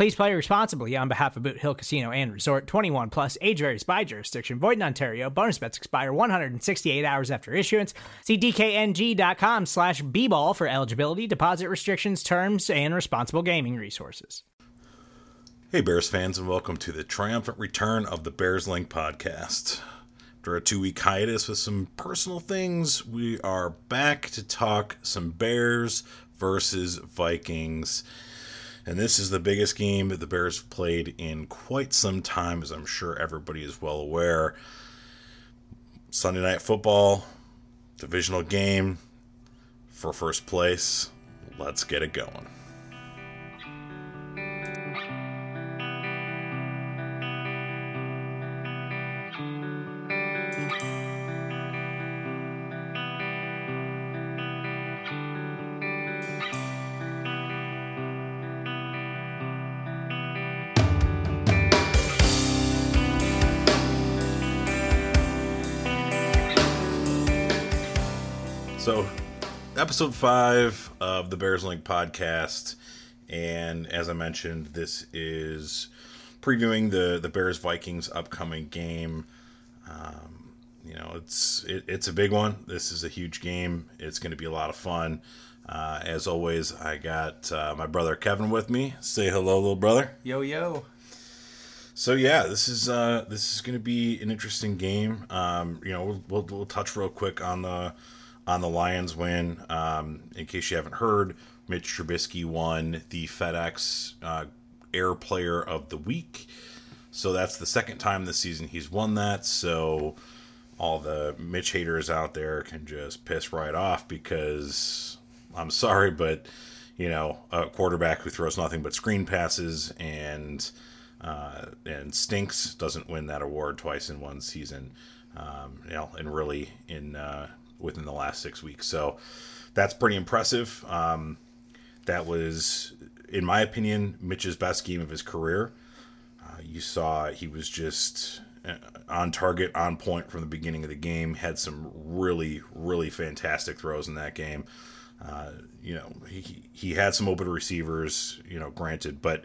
Please play responsibly on behalf of Boot Hill Casino and Resort 21 plus age varies by jurisdiction. Void in Ontario. Bonus bets expire 168 hours after issuance. See DKNG.com slash B-ball for eligibility, deposit restrictions, terms, and responsible gaming resources. Hey, Bears fans, and welcome to the triumphant return of the Bears Link podcast. After a two week hiatus with some personal things, we are back to talk some Bears versus Vikings. And this is the biggest game that the Bears have played in quite some time, as I'm sure everybody is well aware. Sunday Night Football, divisional game for first place. Let's get it going. Episode five of the Bears Link podcast, and as I mentioned, this is previewing the the Bears Vikings upcoming game. Um, you know, it's it, it's a big one. This is a huge game. It's going to be a lot of fun. Uh, as always, I got uh, my brother Kevin with me. Say hello, little brother. Yo, yo. So yeah, this is uh, this is going to be an interesting game. Um, you know, we'll, we'll, we'll touch real quick on the on the Lions win. Um, in case you haven't heard, Mitch Trubisky won the FedEx uh, Air Player of the Week. So that's the second time this season he's won that. So all the Mitch haters out there can just piss right off because I'm sorry, but you know, a quarterback who throws nothing but screen passes and uh, and stinks doesn't win that award twice in one season. Um, you know, and really in uh, within the last six weeks. So that's pretty impressive. Um, that was, in my opinion, Mitch's best game of his career. Uh, you saw he was just uh, on target, on point from the beginning of the game. Had some really, really fantastic throws in that game. Uh, you know, he he had some open receivers. You know, granted, but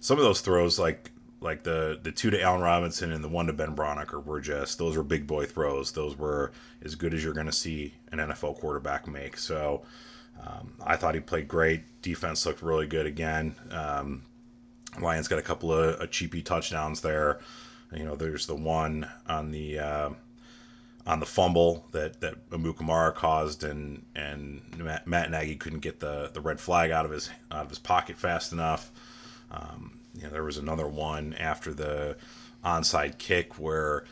some of those throws, like like the the two to Allen Robinson and the one to Ben Braunecker were just those were big boy throws. Those were as good as you're going to see an NFL quarterback make. So um, I thought he played great. Defense looked really good again. Um, Lions got a couple of, of cheapy touchdowns there. You know, there's the one on the uh, on the fumble that that Amukamara caused, and and Matt, Matt Nagy couldn't get the the red flag out of his out of his pocket fast enough. Um, you know, there was another one after the onside kick where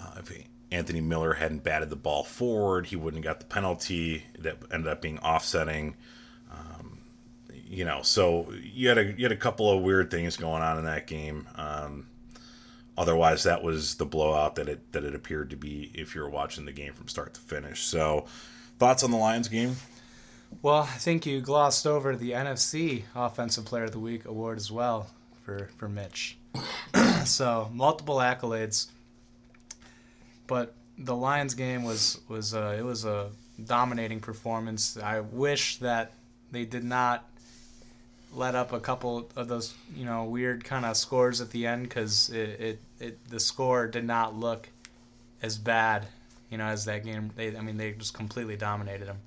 uh, if Anthony Miller hadn't batted the ball forward, he wouldn't have got the penalty that ended up being offsetting. Um, you know, so you had a you had a couple of weird things going on in that game. Um, otherwise, that was the blowout that it that it appeared to be if you were watching the game from start to finish. So, thoughts on the Lions game? Well, I think you glossed over the NFC Offensive Player of the Week award as well for for Mitch. so multiple accolades, but the Lions game was was uh, it was a dominating performance. I wish that they did not let up a couple of those you know weird kind of scores at the end because it, it, it the score did not look as bad you know as that game. They I mean they just completely dominated them.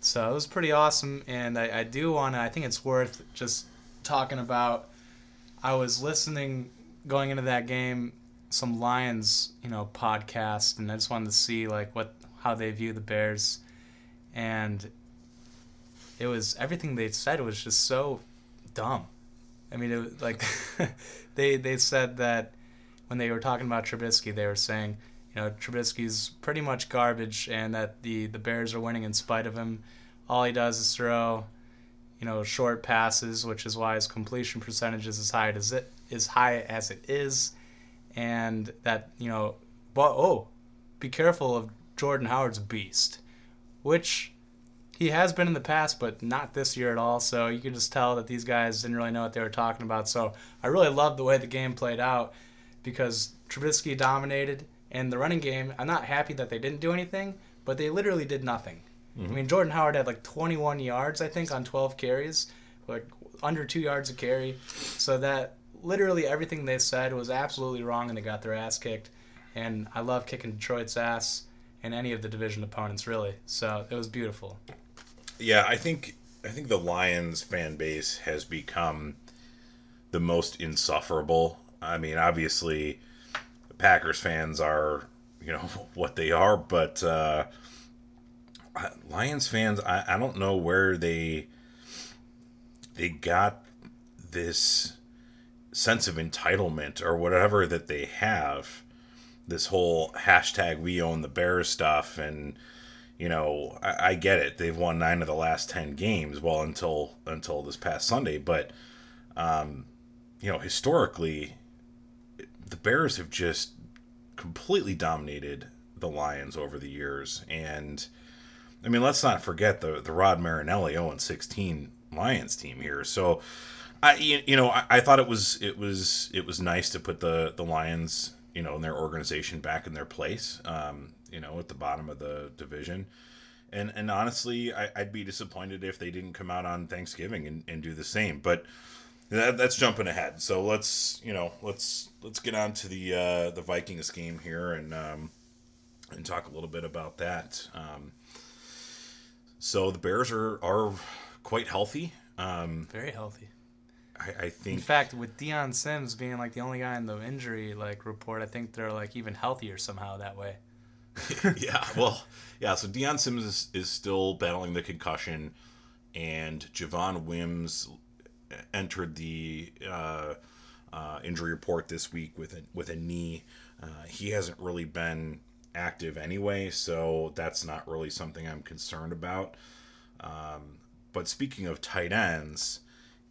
So it was pretty awesome, and I, I do want to. I think it's worth just talking about I was listening going into that game some Lions, you know, podcast, and I just wanted to see like what how they view the Bears, and it was everything they said was just so dumb. I mean, it like they they said that when they were talking about Trubisky, they were saying, you know, Trubisky's pretty much garbage, and that the the Bears are winning in spite of him. All he does is throw, you know, short passes, which is why his completion percentage is as high as it is high as it is, and that you know, but oh, be careful of Jordan Howard's beast, which he has been in the past, but not this year at all. So you can just tell that these guys didn't really know what they were talking about. So I really love the way the game played out because Trubisky dominated, and the running game. I'm not happy that they didn't do anything, but they literally did nothing. Mm-hmm. I mean, Jordan Howard had like 21 yards, I think, on 12 carries, like under two yards a carry. So that literally everything they said was absolutely wrong, and they got their ass kicked. And I love kicking Detroit's ass and any of the division opponents, really. So it was beautiful. Yeah, I think I think the Lions fan base has become the most insufferable. I mean, obviously, Packers fans are you know what they are, but uh, Lions fans, I, I don't know where they they got this sense of entitlement or whatever that they have. This whole hashtag we own the Bears stuff and you know, I, I, get it. They've won nine of the last ten games. Well, until until this past Sunday, but um, you know, historically, the Bears have just completely dominated the Lions over the years, and I mean, let's not forget the the Rod Marinelli 0 16 Lions team here. So, I you, know, I, I thought it was it was it was nice to put the the Lions you know, in their organization back in their place. Um, you know, at the bottom of the division. And and honestly, I, would be disappointed if they didn't come out on Thanksgiving and, and do the same. But that, that's jumping ahead. So let's you know let's let's get on to the uh, the Vikings game here and um, and talk a little bit about that. Um, so the Bears are are quite healthy. Um, Very healthy. I, I, think. In fact, with Dion Sims being like the only guy in the injury like report, I think they're like even healthier somehow that way. yeah, well, yeah. So Dion Sims is, is still battling the concussion, and Javon Wims entered the uh, uh, injury report this week with a with a knee. Uh, he hasn't really been active anyway, so that's not really something I'm concerned about. Um, but speaking of tight ends,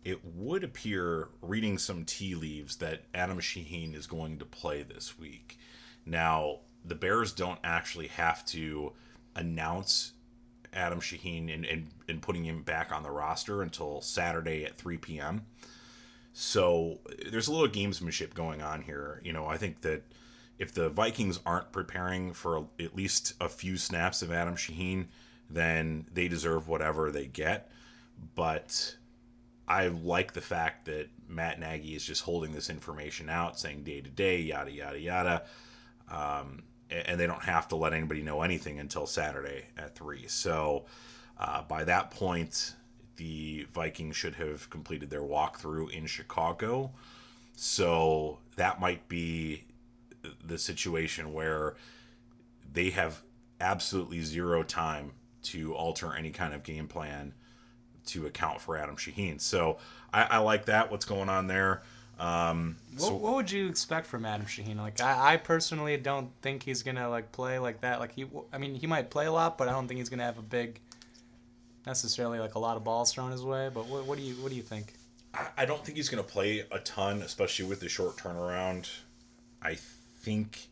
it would appear, reading some tea leaves, that Adam Shaheen is going to play this week. Now, the Bears don't actually have to announce Adam Shaheen and, and, and putting him back on the roster until Saturday at 3 p.m. So there's a little gamesmanship going on here. You know, I think that if the Vikings aren't preparing for at least a few snaps of Adam Shaheen, then they deserve whatever they get. But I like the fact that Matt Nagy is just holding this information out, saying day to day, yada yada yada. Um, and they don't have to let anybody know anything until Saturday at three. So uh, by that point, the Vikings should have completed their walkthrough in Chicago. So that might be the situation where they have absolutely zero time to alter any kind of game plan to account for Adam Shaheen. So I, I like that. What's going on there? Um, what, so, what, would you expect from Adam Shaheen? Like, I, I, personally don't think he's gonna like play like that. Like he, I mean, he might play a lot, but I don't think he's gonna have a big, necessarily like a lot of balls thrown his way. But what, what do you, what do you think? I, I don't think he's gonna play a ton, especially with the short turnaround. I think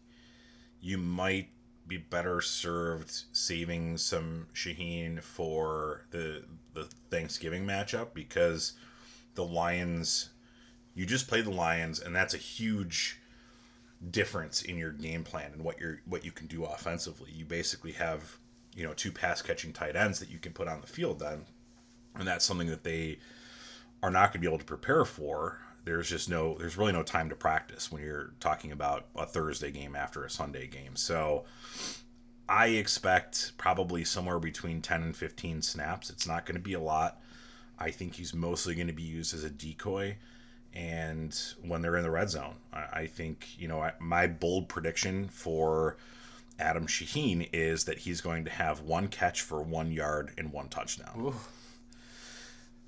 you might be better served saving some Shaheen for the the Thanksgiving matchup because the Lions you just play the Lions, and that's a huge difference in your game plan and what you're what you can do offensively. You basically have you know two pass catching tight ends that you can put on the field then, and that's something that they are not going to be able to prepare for. There's just no there's really no time to practice when you're talking about a Thursday game after a Sunday game. So I expect probably somewhere between 10 and 15 snaps. It's not going to be a lot. I think he's mostly going to be used as a decoy and when they're in the red zone. I, think, you know, my bold prediction for Adam Shaheen is that he's going to have one catch for one yard and one touchdown. Ooh,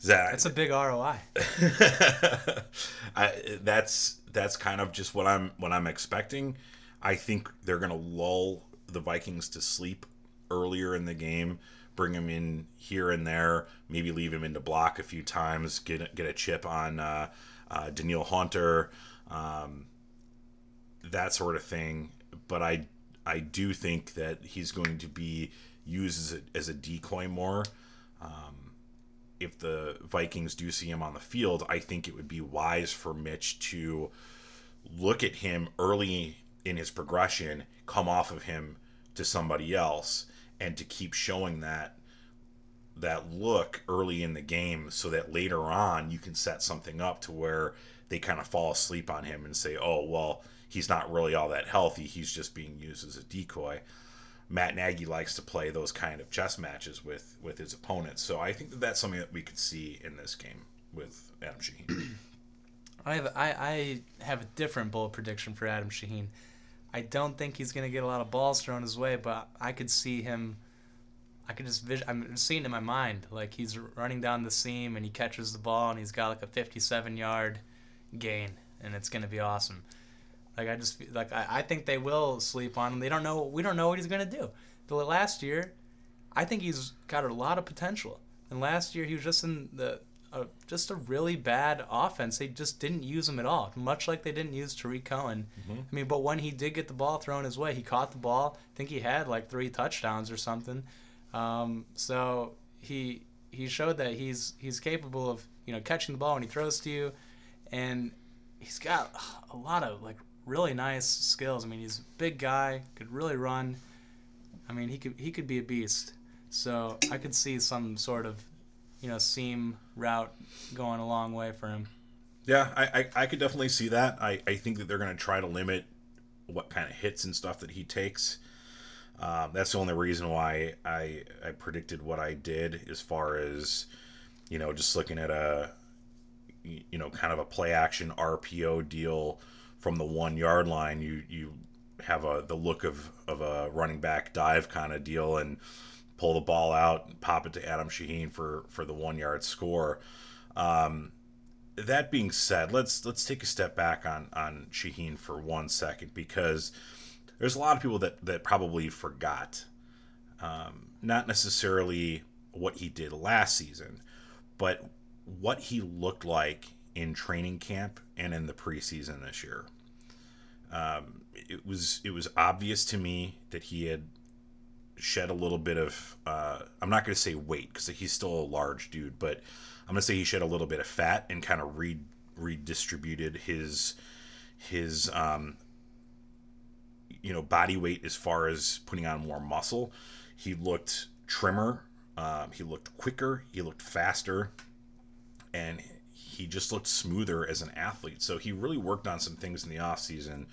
That, that's a big ROI. I, that's that's kind of just what I'm what I'm expecting. I think they're going to lull the Vikings to sleep earlier in the game, bring him in here and there, maybe leave him into block a few times, get get a chip on uh, uh, Danielle Hunter, um, that sort of thing. But I I do think that he's going to be used as a, as a decoy more if the Vikings do see him on the field, I think it would be wise for Mitch to look at him early in his progression, come off of him to somebody else, and to keep showing that that look early in the game so that later on you can set something up to where they kind of fall asleep on him and say, "Oh, well, he's not really all that healthy. He's just being used as a decoy." Matt Nagy likes to play those kind of chess matches with with his opponents. So I think that that's something that we could see in this game with Adam Shaheen. I have I, I have a different bold prediction for Adam Shaheen. I don't think he's going to get a lot of balls thrown his way, but I could see him. I could just vision. I'm seeing in my mind like he's running down the seam and he catches the ball and he's got like a 57 yard gain and it's going to be awesome. Like I just like I, I think they will sleep on him. They don't know. We don't know what he's going to do. The last year, I think he's got a lot of potential. And last year he was just in the uh, just a really bad offense. They just didn't use him at all, much like they didn't use Tarik Cohen. I mean, but when he did get the ball thrown his way, he caught the ball. I think he had like three touchdowns or something. Um, so he he showed that he's he's capable of you know catching the ball when he throws to you, and he's got a lot of like really nice skills. I mean, he's a big guy, could really run. I mean, he could he could be a beast. So I could see some sort of, you know, seam route going a long way for him. Yeah, I, I, I could definitely see that. I, I think that they're going to try to limit what kind of hits and stuff that he takes. Um, that's the only reason why I I predicted what I did as far as you know just looking at a you know kind of a play action RPO deal from the one yard line. You you have a the look of of a running back dive kind of deal and pull the ball out and pop it to Adam Shaheen for for the one yard score. Um, that being said, let's let's take a step back on on Shaheen for one second because there's a lot of people that that probably forgot, um, not necessarily what he did last season, but what he looked like in training camp and in the preseason this year. Um, it was it was obvious to me that he had shed a little bit of uh, I'm not going to say weight because he's still a large dude, but I'm going to say he shed a little bit of fat and kind of re- redistributed his his um, you know body weight as far as putting on more muscle. He looked trimmer. Um, he looked quicker. He looked faster, and he just looked smoother as an athlete. So he really worked on some things in the off season.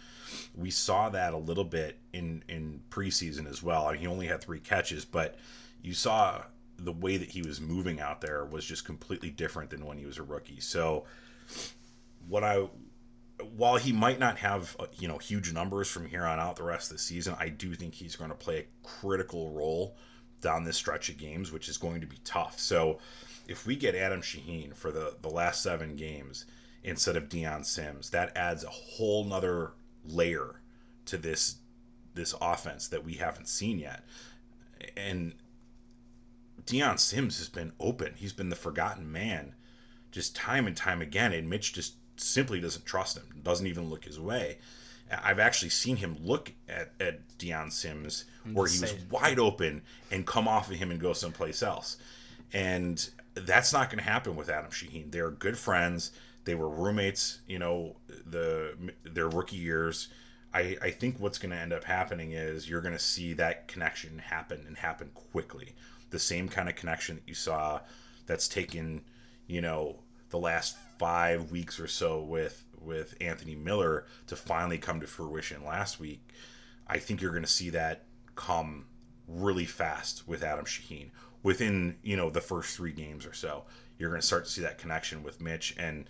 We saw that a little bit in in preseason as well. I mean, he only had three catches, but you saw the way that he was moving out there was just completely different than when he was a rookie. So what I while he might not have uh, you know huge numbers from here on out the rest of the season, I do think he's going to play a critical role down this stretch of games, which is going to be tough. So if we get Adam Shaheen for the the last seven games instead of Dion Sims, that adds a whole nother layer to this this offense that we haven't seen yet. And Dion Sims has been open. He's been the forgotten man just time and time again. And Mitch just simply doesn't trust him, doesn't even look his way. I've actually seen him look at, at Dion Sims where he was wide open and come off of him and go someplace else. And that's not going to happen with Adam Shaheen. They're good friends. They were roommates, you know, the their rookie years. I, I think what's going to end up happening is you're going to see that connection happen and happen quickly. The same kind of connection that you saw that's taken, you know, the last five weeks or so with with Anthony Miller to finally come to fruition last week. I think you're going to see that come really fast with Adam Shaheen within you know the first three games or so. You're going to start to see that connection with Mitch, and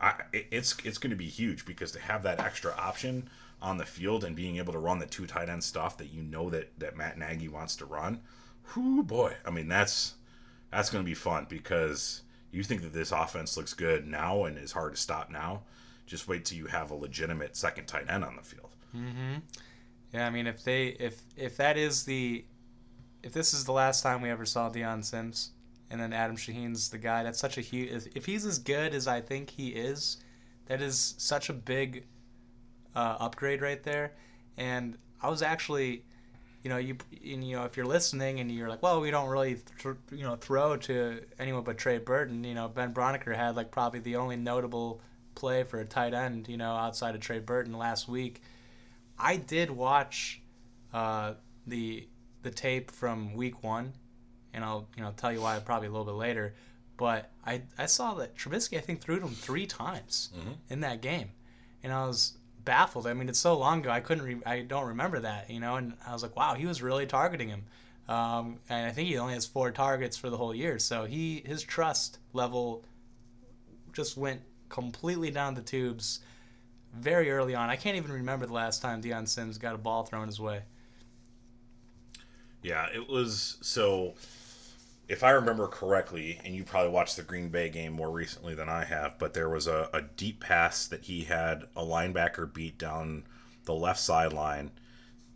I, it's it's going to be huge because to have that extra option on the field and being able to run the two tight end stuff that you know that that Matt Nagy wants to run, whoo boy. I mean that's that's going to be fun because you think that this offense looks good now and is hard to stop now. Just wait till you have a legitimate second tight end on the field. Mm-hmm. Yeah, I mean, if they if if that is the if this is the last time we ever saw Dion Sims, and then Adam Shaheen's the guy, that's such a huge. If, if he's as good as I think he is, that is such a big uh, upgrade right there. And I was actually, you know, you and, you know, if you're listening and you're like, well, we don't really, th- you know, throw to anyone but Trey Burton. You know, Ben Braunecker had like probably the only notable play for a tight end, you know, outside of Trey Burton last week. I did watch uh, the the tape from week one, and I'll you know tell you why probably a little bit later. But I I saw that Trubisky I think threw to him three times Mhm. in that game, and I was baffled. I mean, it's so long ago I couldn't re- I don't remember that you know, and I was like, wow, he was really targeting him. Um, and I think he only has four targets for the whole year, so he his trust level just went completely down the tubes very early on. I can't even remember the last time Dion Sims got a ball thrown his way. Yeah, it was so. If I remember correctly, and you probably watched the Green Bay game more recently than I have, but there was a, a deep pass that he had a linebacker beat down the left sideline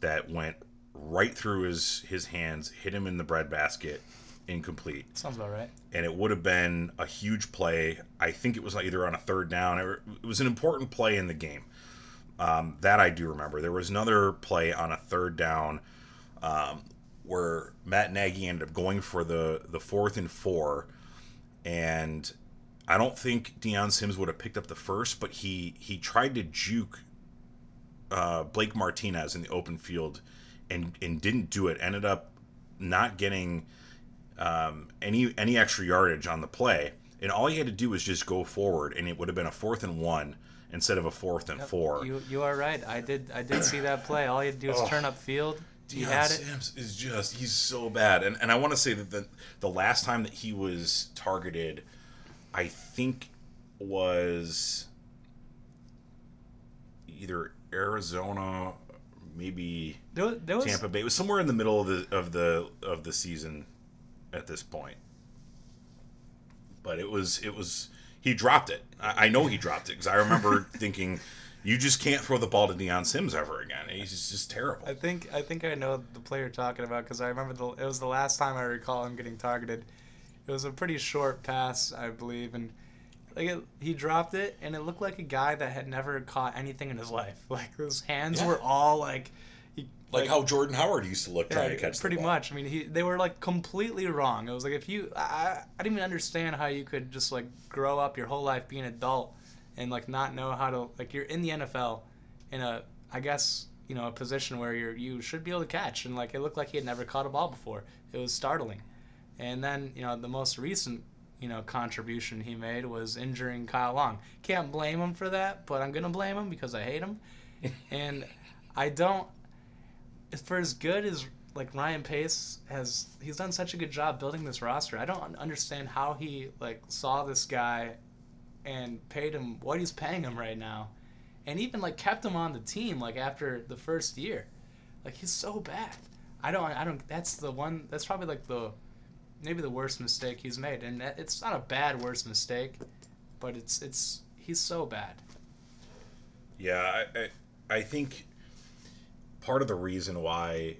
that went right through his his hands, hit him in the breadbasket, incomplete. Sounds about right. and it would have been a huge play. I think it was either on a third down or it was an important play in the game. Um, that I do remember. There was another play on a third down um, where Matt Nagy ended up going for the the fourth and four, and I don't think Dion Sims would have picked up the first, but he he tried to juke uh, Blake Martinez in the open field, and and didn't do it. Ended up not getting um, any any extra yardage on the play, and all he had to do was just go forward, and it would have been a fourth and one instead of a fourth and four. You you are right. I did I did see that play. All you had to do was Oh. turn up field. He Dion had. Sims is just he's so bad, and and I want to say that the the last time that he was targeted, I think was either Arizona, maybe There there was Tampa Bay. It was somewhere in the middle of the of the of the season at this point. But it was it was he dropped it. I, I know he dropped it because I remember thinking, you just can't throw the ball to Dion Sims ever again. He's just, just terrible. I think I think I know the player talking about because I remember the it was the last time I recall him getting targeted. It was a pretty short pass, I believe, and like it, he dropped it, and it looked like a guy that had never caught anything in his life. Like his hands Yeah. were all like, he, like, how Jordan Howard used to look trying to catch pretty much. I mean, he they were like completely wrong. It was like if you, I, I didn't even understand how you could just like grow up your whole life being an adult and like not know how to like you're in the NFL in a I guess you know a position where you're you should be able to catch and like it looked like he had never caught a ball before. It was startling. And then you know the most recent you know contribution he made was injuring Kyle Long. Can't blame him for that, but I'm gonna blame him because I hate him. and I don't for as good as like Ryan Pace has he's done such a good job building this roster. I don't understand how he like saw this guy and paid him what he's paying him right now. And even like kept him on the team like after the first year. Like he's so bad. I don't I don't that's the one that's probably like the maybe the worst mistake he's made. And that- it's not a bad worst mistake, but it's it's he's so bad. Yeah, I, I, I think part of the reason why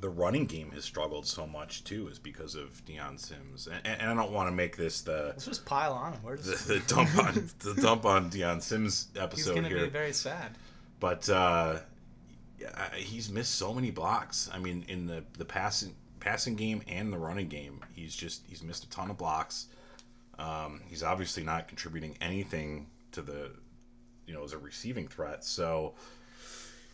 the running game has struggled so much too is because of Dion Sims, and, and I don't want to make this the Let's just pile on him. We're the, just, the dump on the dump on Dion Sims he's episode gonna here, be very sad. but uh, he's missed so many blocks. I mean, in the the passing passing game and the running game, he's just he's missed a ton of blocks. Um, he's obviously not contributing anything to the you know as a receiving threat. So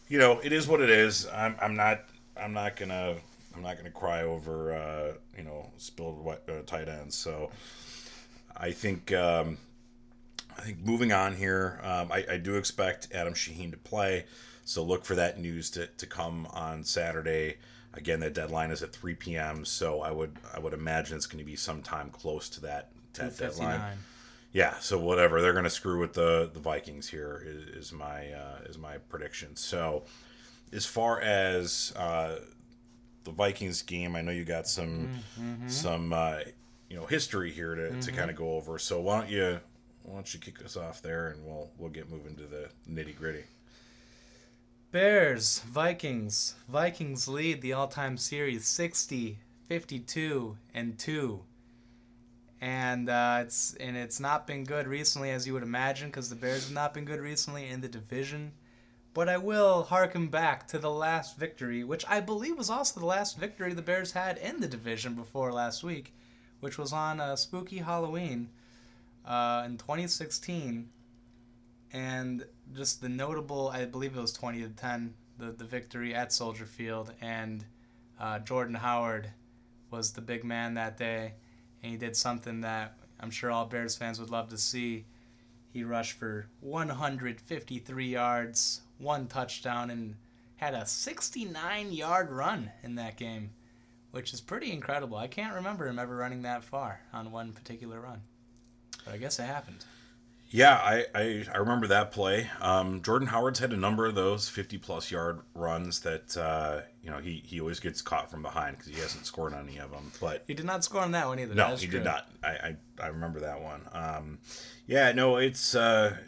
you know it is what it is. I'm I'm not I'm not gonna I'm not gonna cry over uh, you know spilled wet, uh, tight ends. So I think. Um, I think moving on here, um, I, I do expect Adam Shaheen to play, so look for that news to, to come on Saturday. Again, the deadline is at 3 p.m., so I would I would imagine it's going to be sometime close to that, that deadline. yeah, so whatever they're going to screw with the the Vikings here is, is my uh, is my prediction. So as far as uh, the Vikings game, I know you got some mm-hmm. some uh, you know history here to, mm-hmm. to kind of go over. So why don't you why don't you kick us off there and we'll we'll get moving to the nitty gritty. Bears, Vikings. Vikings lead the all-time series 60, 52 and 2 and uh, it's and it's not been good recently, as you would imagine, because the Bears have not been good recently in the division. But I will harken back to the last victory, which I believe was also the last victory the Bears had in the division before last week, which was on a spooky Halloween uh, in 2016, and just the notable, I believe it was 20 to 10, the the victory at Soldier Field, and uh, Jordan Howard was the big man that day. And he did something that I'm sure all Bears fans would love to see. He rushed for 153 yards, one touchdown, and had a 69 yard run in that game, which is pretty incredible. I can't remember him ever running that far on one particular run, but I guess it happened. Yeah, I, I, I remember that play. Um, Jordan Howard's had a number of those 50 plus yard runs that, uh, you know, he, he always gets caught from behind because he hasn't scored on any of them. But he did not score on that one either. No, he true. did not. I, I, I remember that one. Um, yeah, no, it's uh,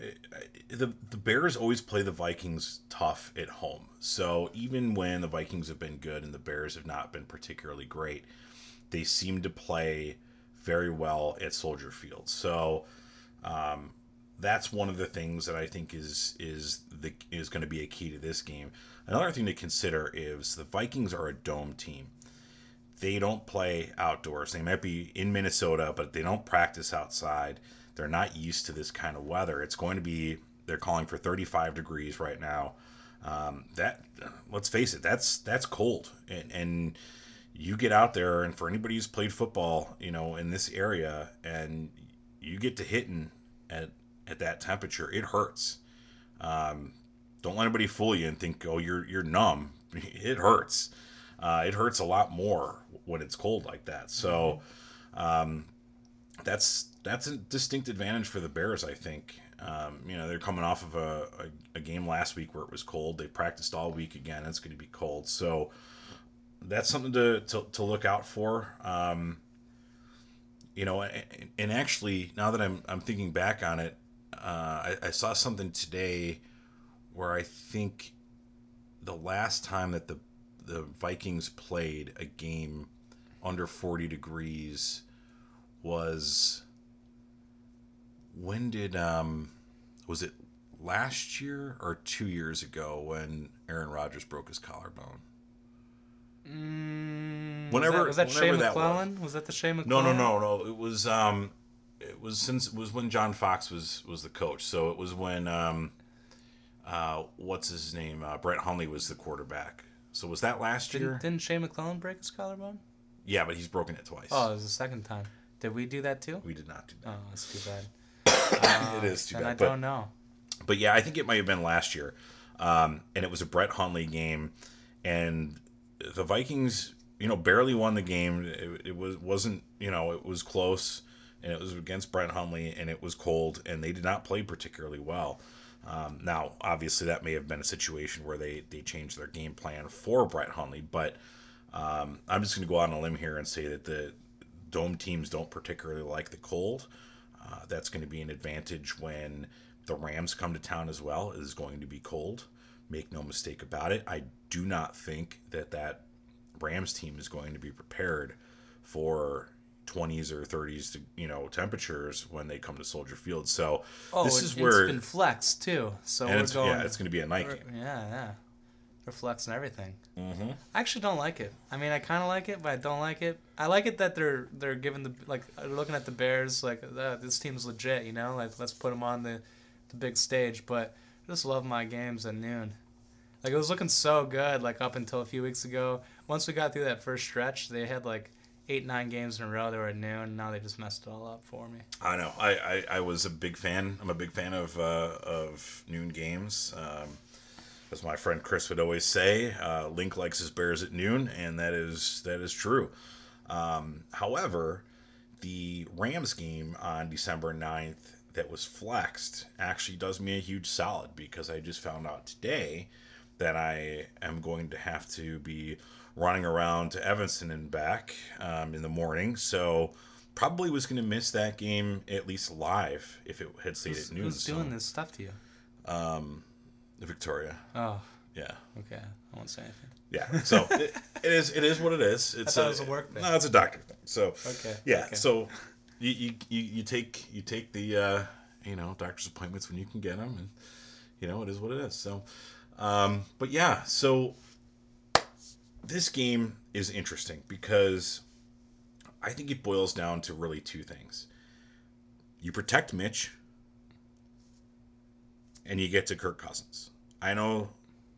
the the Bears always play the Vikings tough at home. So even when the Vikings have been good and the Bears have not been particularly great, they seem to play very well at Soldier Field. So. Um, that's one of the things that I think is is the is going to be a key to this game. Another thing to consider is the Vikings are a dome team. They don't play outdoors. They might be in Minnesota, but they don't practice outside. They're not used to this kind of weather. It's going to be they're calling for 35 degrees right now. Um, that let's face it, that's that's cold, and, and you get out there, and for anybody who's played football, you know, in this area, and you get to hitting at at that temperature, it hurts. Um, don't let anybody fool you and think, oh, you're you're numb. It hurts. Uh, it hurts a lot more when it's cold like that. So um, that's that's a distinct advantage for the Bears, I think. Um, you know, they're coming off of a, a, a, game last week where it was cold. They practiced all week again. It's going to be cold. So that's something to, to, to look out for. Um, you know, and, and, actually, now that I'm, I'm thinking back on it, uh, I, I saw something today where I think the last time that the the Vikings played a game under 40 degrees was when did um was it last year or 2 years ago when Aaron Rodgers broke his collarbone? Mm, whenever was that, was that Shea McClellin? Was. was. that the Shea McClellin? No, no, no, no. It was um it was since it was when John Fox was was the coach. So it was when um, uh, what's his name? Uh, Brett Hundley was the quarterback. So was that last didn't, year? Didn't Shea McClellin break his collarbone? Yeah, but he's broken it twice. Oh, it was the second time. Did we do that too? We did not do that. Oh, that's too bad. uh, it is too bad. I but, don't know. But yeah, I think it might have been last year, um, and it was a Brett Hundley game, and the Vikings, you know, barely won the game. It, it was wasn't you know it was close and it was against Brett Hundley, and it was cold, and they did not play particularly well. Um, now, obviously, that may have been a situation where they they changed their game plan for Brett Hundley, but um, I'm just going to go out on a limb here and say that the dome teams don't particularly like the cold. Uh, that's going to be an advantage when the Rams come to town as well. It is going to be cold. Make no mistake about it. I do not think that that Rams team is going to be prepared for 20s or 30s to you know temperatures when they come to Soldier Field. So oh, this is where it's been flexed too. So we're going, yeah, it's going to be a night game. Yeah, yeah, they're flexing everything. Mm-hmm. I actually don't like it. I mean, I kind of like it, but I don't like it. I like it that they're they're giving the like looking at the Bears like uh, this team's legit. You know, like let's put them on the the big stage. But I just love my games at noon. Like it was looking so good, like up until a few weeks ago. Once we got through that first stretch, they had like eight nine games in a row. They were at noon. Now they just messed it all up for me. I know. I, I, I was a big fan. I'm a big fan of uh, of noon games. Um, as my friend Chris would always say, uh, Link likes his Bears at noon, and that is that is true. Um, however, the Rams game on December 9th that was flexed actually does me a huge solid because I just found out today that I am going to have to be running around to Evanston and back um, in the morning. So probably was going to miss that game at least live if it had stayed Who's, at noon. who's doing so, this stuff to you? Um, Victoria. Oh, Yeah. okay. I won't say anything. Yeah. So it, it is. It is what it is. It's thought it a work thing. No, it's a doctor thing. So Okay, Yeah. okay. So you, you you you take you take the uh, you know doctor's appointments when you can get them, and you know it is what it is. So, um, but yeah. So this game is interesting because I think it boils down to really two things. You protect Mitch, and you get to Kirk Cousins. I know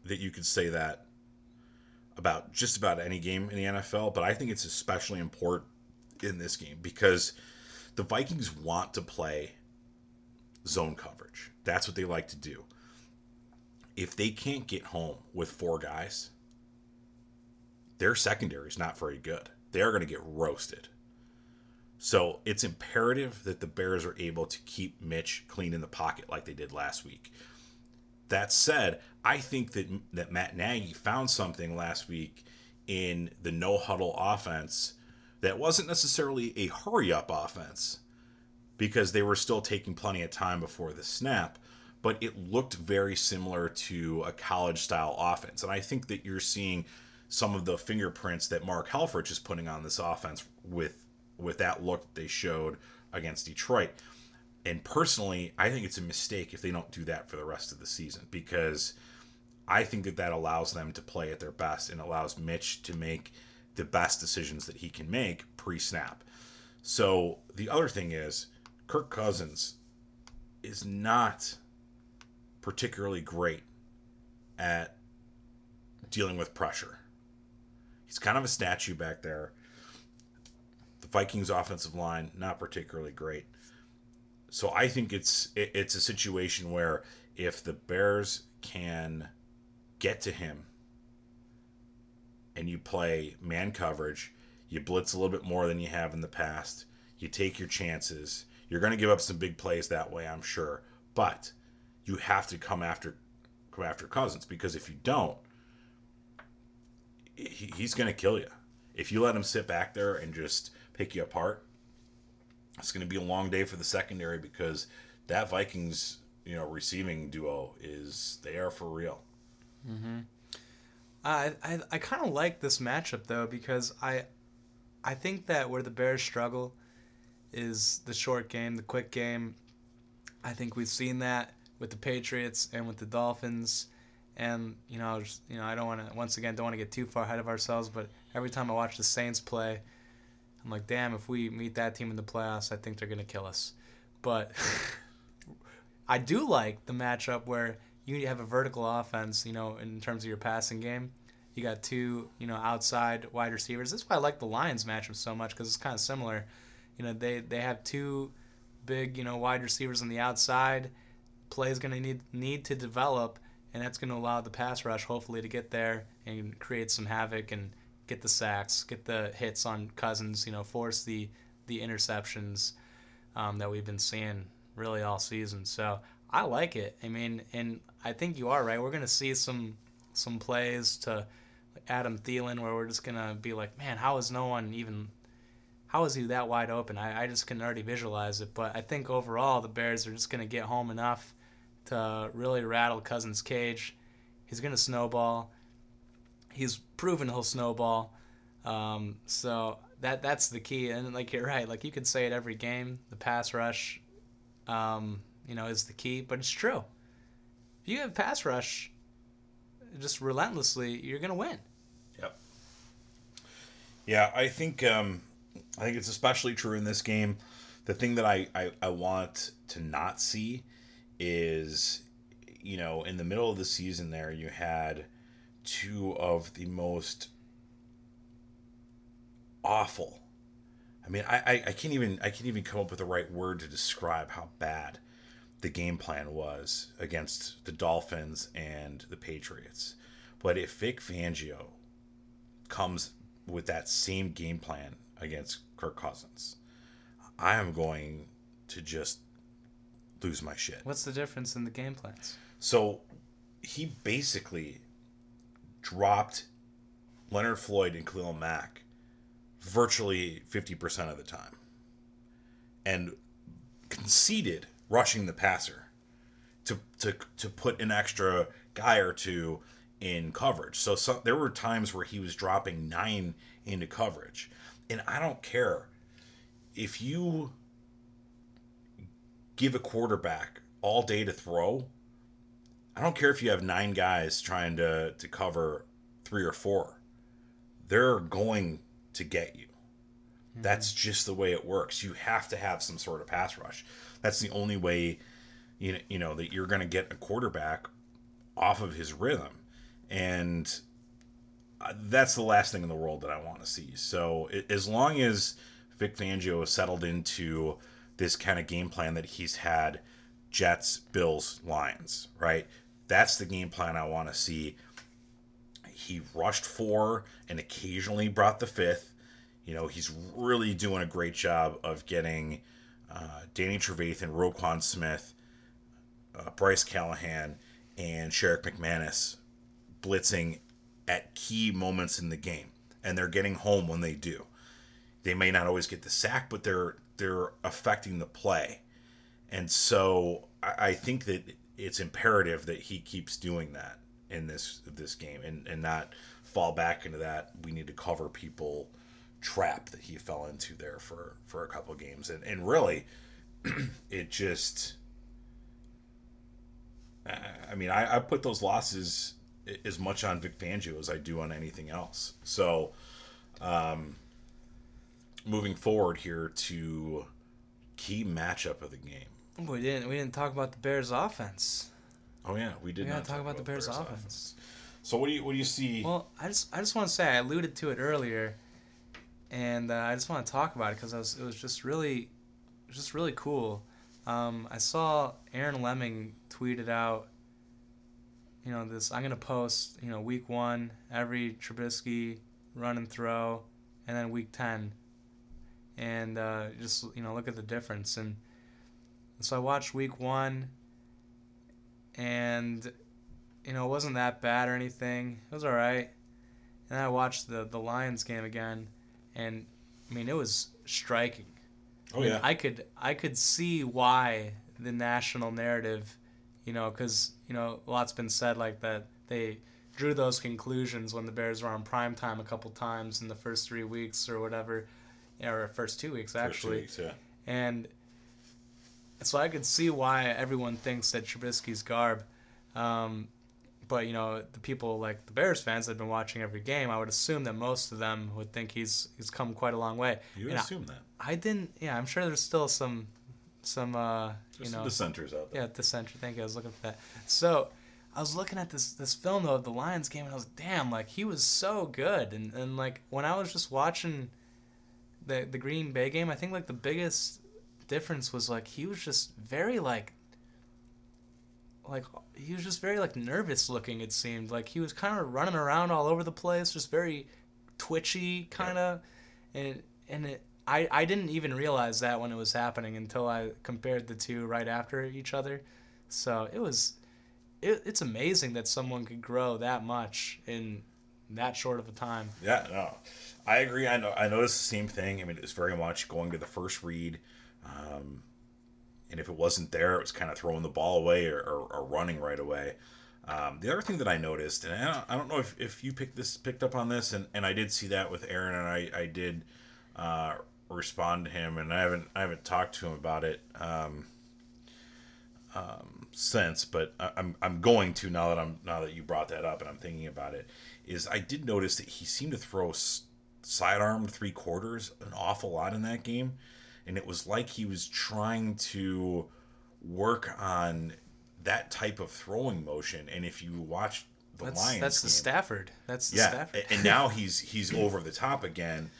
that you could say that about just about any game in the NFL, but I think it's especially important in this game because the Vikings want to play zone coverage. That's what they like to do. If they can't get home with four guys, their secondary is not very good. They are going to get roasted. So it's imperative that the Bears are able to keep Mitch clean in the pocket like they did last week. That said, I think that that Matt Nagy found something last week in the no huddle offense that wasn't necessarily a hurry up offense because they were still taking plenty of time before the snap, but it looked very similar to a college style offense. And I think that you're seeing some of the fingerprints that Mark Helfrich is putting on this offense with with that look that they showed against Detroit. And personally, I think it's a mistake if they don't do that for the rest of the season because I think that that allows them to play at their best and allows Mitch to make the best decisions that he can make pre snap. So the other thing is, Kirk Cousins is not particularly great at dealing with pressure. He's kind of a statue back there. The Vikings offensive line not particularly great. So I think it's it, it's a situation where if the Bears can get to him and you play man coverage, you blitz a little bit more than you have in the past, you take your chances. You're going to give up some big plays that way, I'm sure, but you have to come after come after Cousins because if you don't, he, he's going to kill you. If you let him sit back there and just pick you apart, it's going to be a long day for the secondary because that Vikings, you know, receiving duo is they are for real. Mm-hmm. I I, I kind of like this matchup though because I I think that where the Bears struggle is the short game, the quick game. I think we've seen that with the Patriots and with the Dolphins. And you know, just, you know, I don't want to once again don't want to get too far ahead of ourselves, but every time I watch the Saints play, I'm like, damn, if we meet that team in the playoffs, I think they're gonna kill us. But I do like the matchup where you have a vertical offense, you know, in terms of your passing game. You got two, you know, outside wide receivers. That's why I like the Lions matchup so much because it's kind of similar. You know, they they have two big, you know, wide receivers on the outside. Play is going to need need to develop, and that's going to allow the pass rush hopefully to get there and create some havoc and get the sacks, get the hits on Cousins. You know, force the the interceptions um, that we've been seeing really all season. So I like it. I mean, and I think you are right. We're gonna see some some plays to Adam Thielen where we're just gonna be like, man, how is no one even? How is he that wide open? I, I just can already visualize it. But I think overall the Bears are just gonna get home enough to really rattle Cousins' cage. He's gonna snowball. He's proven he'll snowball. Um, so that that's the key. And like you're right, like you could say it every game. The pass rush, um, you know, is the key. But it's true. If you have pass rush, just relentlessly, you're gonna win. Yep. Yeah, I think um, I think it's especially true in this game. The thing that I, I, I want to not see is, you know, in the middle of the season there, you had two of the most awful. I mean, I, I, I can't even I can't even come up with the right word to describe how bad the game plan was against the Dolphins and the Patriots. But if Vic Fangio comes with that same game plan against Kirk Cousins, I am going to just lose my shit. What's the difference in the game plans? So he basically dropped Leonard Floyd and Khalil Mack virtually 50% of the time and conceded rushing the passer to, to, to put an extra guy or two in coverage. So, so there were times where he was dropping nine into coverage. And I don't care if you give a quarterback all day to throw. I don't care if you have nine guys trying to, to cover three or four. They're going to get you. Mm-hmm. That's just the way it works. You have to have some sort of pass rush. That's the only way you know, you know that you're going to get a quarterback off of his rhythm. And uh, that's the last thing in the world that I want to see. So as long as Vic Fangio has settled into this kind of game plan that he's had Jets, Bills, Lions, right? That's the game plan I want to see. He rushed four and occasionally brought the fifth. You know, he's really doing a great job of getting uh, Danny Trevathan, Roquan Smith, uh, Bryce Callahan, and Sherrick McManus blitzing at key moments in the game, and they're getting home when they do. They may not always get the sack, but they're they're affecting the play, and so I, I think that it's imperative that he keeps doing that in this this game and and not fall back into that we need to cover people trap that he fell into there for for a couple games. And and really it just I mean I, I put those losses as much on Vic Fangio as I do on anything else. So um moving forward here to key matchup of the game. We didn't we didn't talk about the Bears offense. Oh yeah, we did. We gotta talk, talk about, about, the Bears, Bears offense. offense. So what do you what do you see? Well, I just I just want to say I alluded to it earlier, and uh, I just want to talk about it because it was just really, just really cool. Um, I saw Aaron Leming tweeted out. You know this. I'm gonna post. You know, week one every Trubisky run and throw, and then week ten and uh, just you know look at the difference. And so I watched week one, and you know it wasn't that bad or anything. It was all right. And I watched the the Lions game again, and I mean it was striking. Oh yeah. I could I could see why the national narrative, you know, because you know a lot's been said like that they drew those conclusions when the Bears were on prime time a couple times in the first three weeks or whatever or first two weeks actually. First two weeks, yeah. And so I could see why everyone thinks that Trubisky's garb. Um, but you know, the people like the Bears fans that have been watching every game, I would assume that most of them would think he's he's come quite a long way. You would assume I, that. I didn't. Yeah, I'm sure there's still some some uh, There's you know dissenters out there. Yeah, dissenter. Thank you. I was looking for that. So I was looking at this this film though of the Lions game, and I was damn like he was so good, and and like when I was just watching the the Green Bay game, I think like the biggest difference was like he was just very like like he was just very like nervous looking it seemed. Like he was kind of running around all over the place just very twitchy kind of yeah. and and it, I I didn't even realize that when it was happening until I compared the two right after each other. So it was it, it's amazing that someone could grow that much in that short of a time. Yeah no I agree. I know. I noticed the same thing. I mean, it was very much going to the first read, um, and if it wasn't there, it was kind of throwing the ball away or, or, or running right away. Um, the other thing that I noticed, and I don't, know if, if you picked this picked up on this, and, and I did see that with Aaron, and I I did uh, respond to him, and I haven't I haven't talked to him about it um, um, since, but I, I'm I'm going to now that I'm now that you brought that up, and I'm thinking about it. Is I did notice that he seemed to throw sidearm three quarters an awful lot in that game, and it was like he was trying to work on that type of throwing motion. And if you watch the that's, Lions, that's the Stafford. That's the yeah, Stafford. and now he's he's over the top again,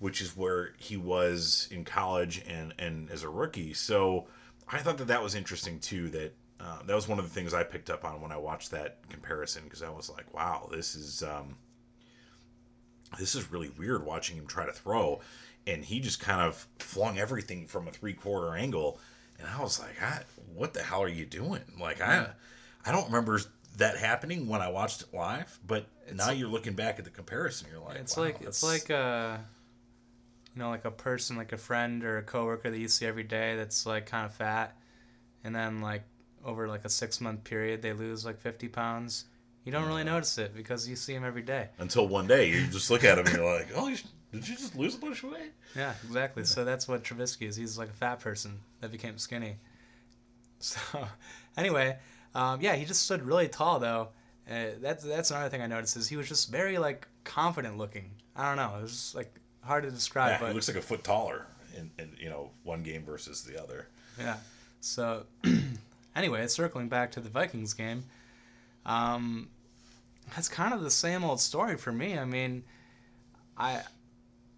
which is where he was in college and and as a rookie. So I thought that that was interesting too. That uh, that was one of the things I picked up on when I watched that comparison because I was like, wow, this is. Um, this is really weird watching him try to throw. and he just kind of flung everything from a three quarter angle, and I was like, I, "What the hell are you doing?" Like I, I don't remember that happening when I watched it live, but now you're looking back at the comparison, you're like, It's wow, like it's like a you know like a person like a friend or a coworker that you see every day that's like kind of fat, and then like over like a six month period they lose like fifty pounds. You don't really notice it because you see him every day. until one day you just look at him and you're like, "Oh, you, did you just lose a bunch of weight?" Yeah, exactly. So that's what Trubisky is. He's like a fat person that became skinny. So, anyway, um, yeah, he just stood really tall though. Uh, that's that's another thing I noticed is he was just very like confident looking. I don't know. It was just, like hard to describe, Yeah, but he looks like a foot taller in, in you know one game versus the other. Yeah. So, anyway, circling back to the Vikings game, um, that's kind of the same old story for me. I mean, I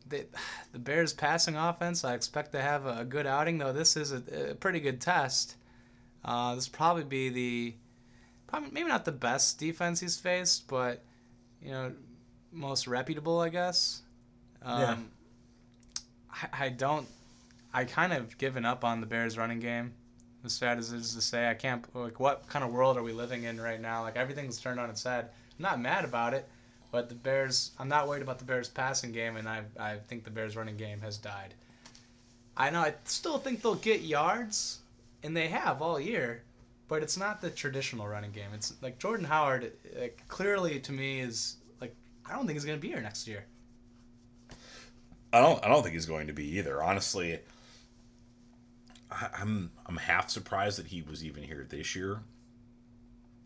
the the Bears passing offense. I expect to have a, a good outing, though. This is a, a pretty good test. Uh, this will probably be the probably maybe not the best defense he's faced, but you know, most reputable, I guess. Um, Yeah. I, I don't. I kind of given up on the Bears running game. As sad as it is to say, I can't. Like, what kind of world are we living in right now? Like, everything's turned on its head. I'm not mad about it, but the Bears. I'm not worried about the Bears passing game, and I I think the Bears running game has died. I know. I still think they'll get yards, and they have all year, but it's not the traditional running game. It's like Jordan Howard. Like, clearly, to me, is like I don't think he's gonna be here next year. I don't. I don't think he's going to be either. Honestly, I, I'm I'm half surprised that he was even here this year,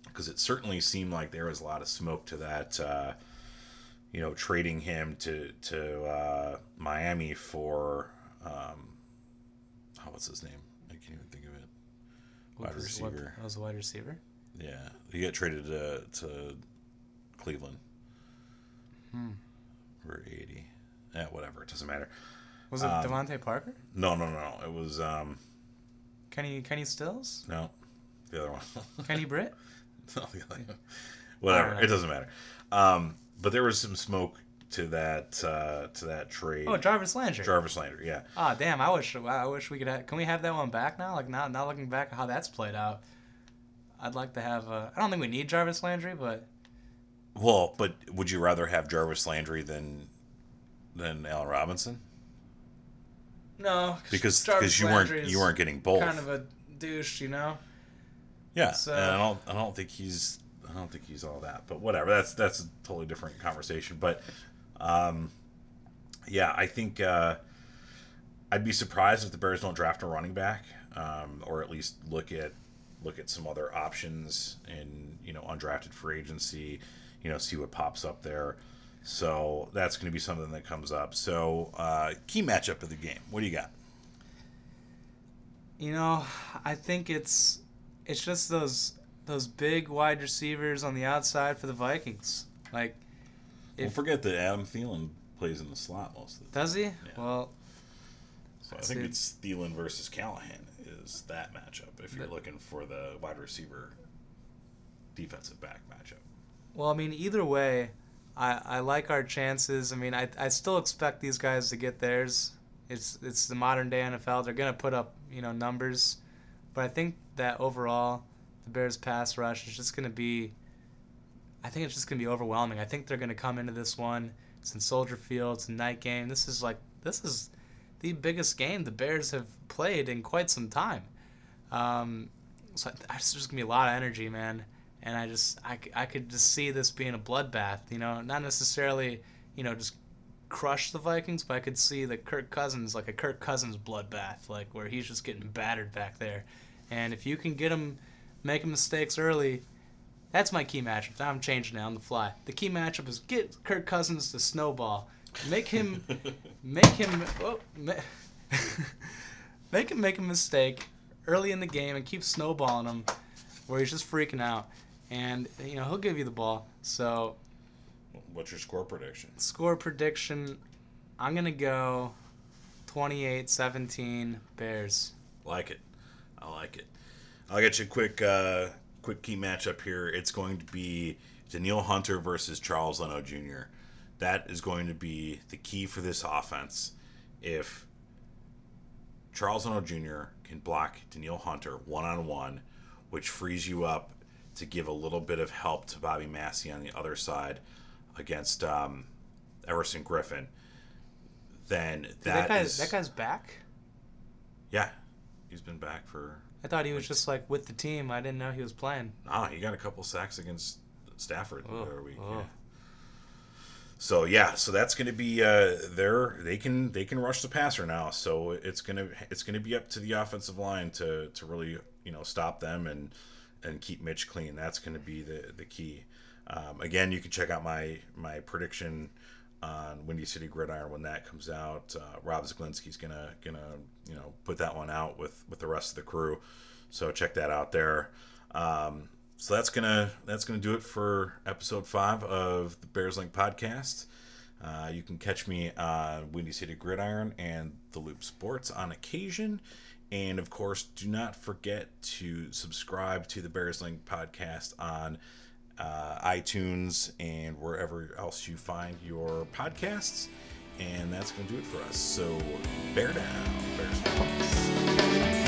because it certainly seemed like there was a lot of smoke to that. Uh, you know, trading him to to uh, Miami for um, oh, what's his name? I can't even think of it. Wide What was- what- receiver. That was a wide receiver. Yeah, he got traded to to Cleveland for eighty. Yeah, whatever. It doesn't matter. Was it Um, DeVante Parker? No, no, no. It was um Kenny Kenny Stills? no, the other one. Kenny Britt? No, the other one. Whatever. It doesn't matter. Um, but there was some smoke to that uh, to that trade. Oh, Jarvis Landry. Jarvis Landry. Yeah. Ah, damn! I wish I wish we could. Have, can we have that one back now? Like now, now looking back at how that's played out, I'd like to have. Uh, I don't think we need Jarvis Landry, but Well, but would you rather have Jarvis Landry than than Allen Robinson? No, Because because you weren't you weren't getting both. kind of a douche, you know. Yeah, So- and I don't I don't think he's I don't think he's all that. But whatever, that's that's a totally different conversation. But um, yeah, I think uh, I'd be surprised if the Bears don't draft a running back, um, or at least look at look at some other options in you know undrafted free agency. You know, see what pops up there. So that's going to be something that comes up. So uh, key matchup of the game. What do you got? You know, I think it's it's just those those big wide receivers on the outside for the Vikings. Like, If- forget that Adam Thielen plays in the slot most of the time. does he? Well, So I think See- it's Thielen versus Callahan is that matchup if you're looking for the wide receiver defensive back matchup. Well, I mean, either way, I, I like our chances. I mean, I, I still expect these guys to get theirs. It's it's the modern day NFL. They're gonna put up you know numbers, but I think that overall, the Bears' pass rush is just gonna be. I think it's just gonna be overwhelming. I think they're gonna come into this one. It's in Soldier Field. It's a night game. This is like this is the biggest game the Bears have played in quite some time. Um, so there's just gonna be a lot of energy, man. And I just I, I could just see this being a bloodbath. You know, not necessarily you know just crush the Vikings, but I could see the Kirk Cousins like a Kirk Cousins bloodbath, like where he's just getting battered back there. And if you can get him making mistakes early, that's my key matchup. I'm changing it on the fly. The key matchup is get Kirk Cousins to snowball, make him make him oh, ma- make him make a mistake early in the game and keep snowballing him where he's just freaking out and you know he'll give you the ball so What's your score prediction? score prediction i'm gonna go 28-17 bears Like it. I like it. I'll get you a quick uh, quick key matchup here. It's going to be Danielle Hunter versus Charles Leno Jr. That is going to be the key for this offense. if Charles Leno Jr. can block Danielle Hunter one on one, which frees you up to give a little bit of help to Bobby Massie on the other side against um, Everson Griffen, then Dude, that that, guy, is- that guy's back. yeah, he's been back for. I thought he was just like with the team. I didn't know he was playing. Ah, he got a couple sacks against Stafford the Oh, other week. oh. yeah. So yeah, so that's going to be uh, they're they can they can rush the passer now. So it's gonna it's gonna be up to the offensive line to to really you know stop them and and keep Mitch clean. That's going to be the the key. Um, again, you can check out my my prediction on Windy City Gridiron when that comes out. Uh, Rob Zeglinski's gonna gonna you know put that one out with with the rest of the crew. So check that out there. Um, so that's gonna that's gonna do it for episode five of the Bears Link podcast. Uh, you can catch me on Windy City Gridiron and the Loop Sports on occasion. And of course, do not forget to subscribe to the Bears Link podcast on uh, iTunes and wherever else you find your podcasts. And that's going to do it for us. So, bear down, Bears